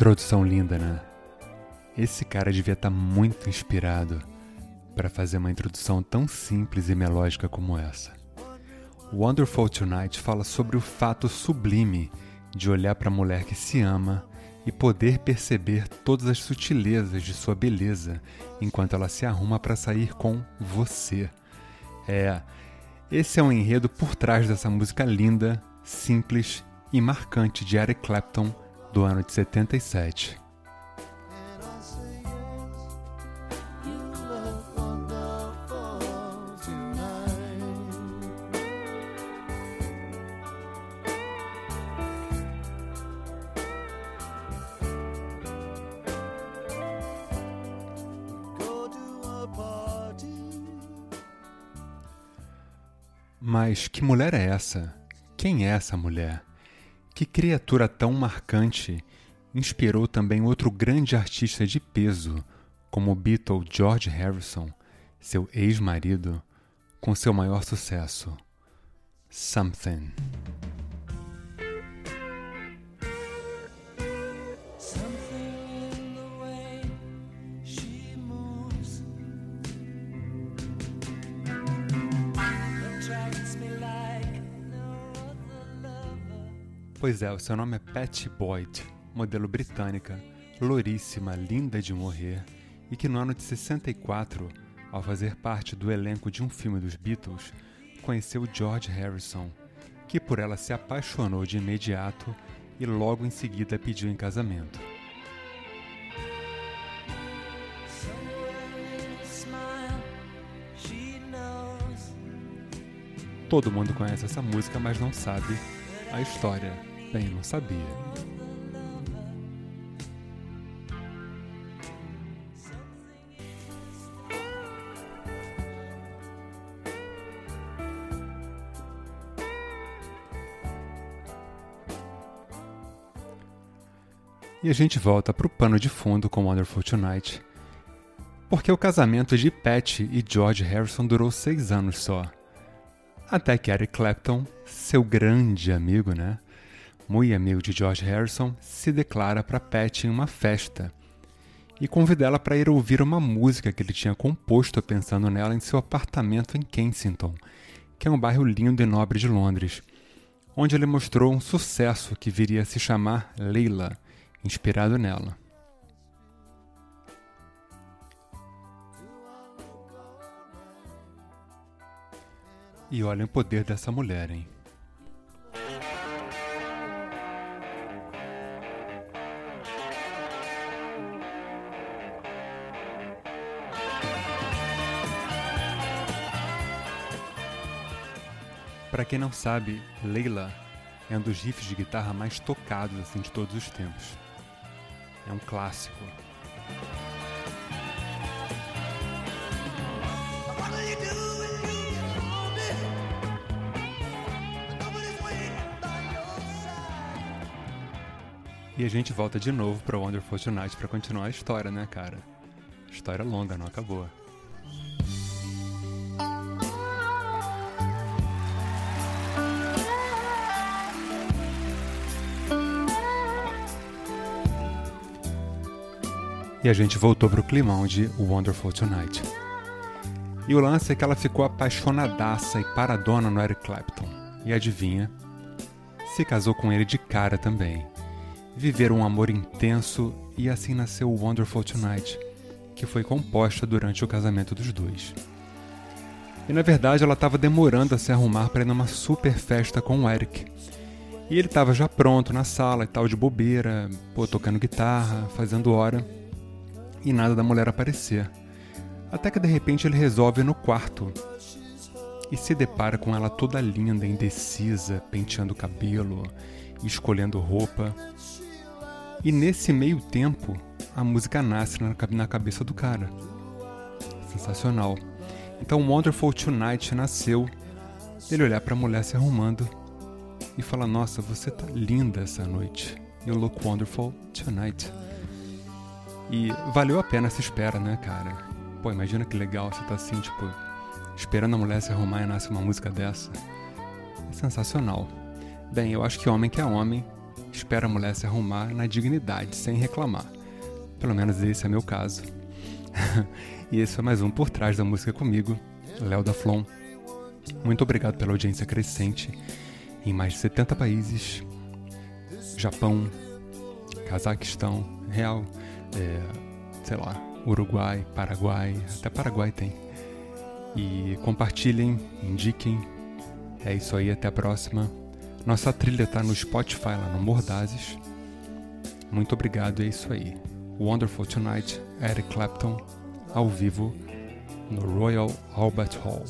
introdução linda, né? Esse cara devia estar tá muito inspirado para fazer uma introdução tão simples e melódica como essa. Wonderful Tonight fala sobre o fato sublime de olhar para a mulher que se ama e poder perceber todas as sutilezas de sua beleza enquanto ela se arruma para sair com você. É, esse é um enredo por trás dessa música linda, simples e marcante de Eric Clapton do ano de 77. Mas que mulher é essa? Quem é essa mulher? Que criatura tão marcante inspirou também outro grande artista de peso, como o Beatle George Harrison, seu ex-marido, com seu maior sucesso, Something. Pois é, o seu nome é Patty Boyd, modelo britânica, louríssima, linda de morrer, e que no ano de 64, ao fazer parte do elenco de um filme dos Beatles, conheceu George Harrison, que por ela se apaixonou de imediato e logo em seguida pediu em casamento. Todo mundo conhece essa música, mas não sabe a história. Bem, não sabia. E a gente volta para o pano de fundo com Wonderful Tonight, porque o casamento de Pat e George Harrison durou seis anos só. Até que Eric Clapton, seu grande amigo, né, muito amigo de George Harrison, se declara para Pat em uma festa e convida ela para ir ouvir uma música que ele tinha composto pensando nela em seu apartamento em Kensington, que é um bairro lindo e nobre de Londres, onde ele mostrou um sucesso que viria a se chamar Leila, inspirado nela. E olha o poder dessa mulher, hein? Para quem não sabe, Leila é um dos riffs de guitarra mais tocados assim de todos os tempos. É um clássico. E a gente volta de novo para Wonderful Tonight para continuar a história, né, cara? História longa, não acabou. E a gente voltou pro climão de Wonderful Tonight. E o lance é que ela ficou apaixonadaça e paradona no Eric Clapton. E adivinha? Se casou com ele de cara também. Viveram um amor intenso e assim nasceu Wonderful Tonight, que foi composta durante o casamento dos dois. E na verdade ela estava demorando a se arrumar para ir numa super festa com o Eric. E ele estava já pronto na sala e tal, de bobeira, pô, tocando guitarra, fazendo hora e nada da mulher aparecer. Até que de repente ele resolve ir no quarto e se depara com ela toda linda, indecisa, penteando o cabelo, escolhendo roupa. E nesse meio tempo, a música nasce na cabeça do cara. Sensacional. Então Wonderful Tonight nasceu ele olhar para a mulher se arrumando e falar: Nossa, você tá linda essa noite. You look wonderful tonight. E valeu a pena essa espera, né, cara? Pô, imagina que legal você tá assim, tipo, esperando a mulher se arrumar e nasce uma música dessa. É sensacional. Bem, eu acho que homem que é homem espera a mulher se arrumar na dignidade, sem reclamar. Pelo menos esse é meu caso. e esse foi mais um Por Trás da Música comigo, Léo da Flon. Muito obrigado pela audiência crescente em mais de 70 países. Japão, Cazaquistão, Real, é, sei lá, Uruguai, Paraguai, até Paraguai tem. E compartilhem, indiquem. É isso aí, até a próxima. Nossa trilha tá no Spotify lá no Mordazes. Muito obrigado, é isso aí. Wonderful Tonight, Eric Clapton, ao vivo no Royal Albert Hall.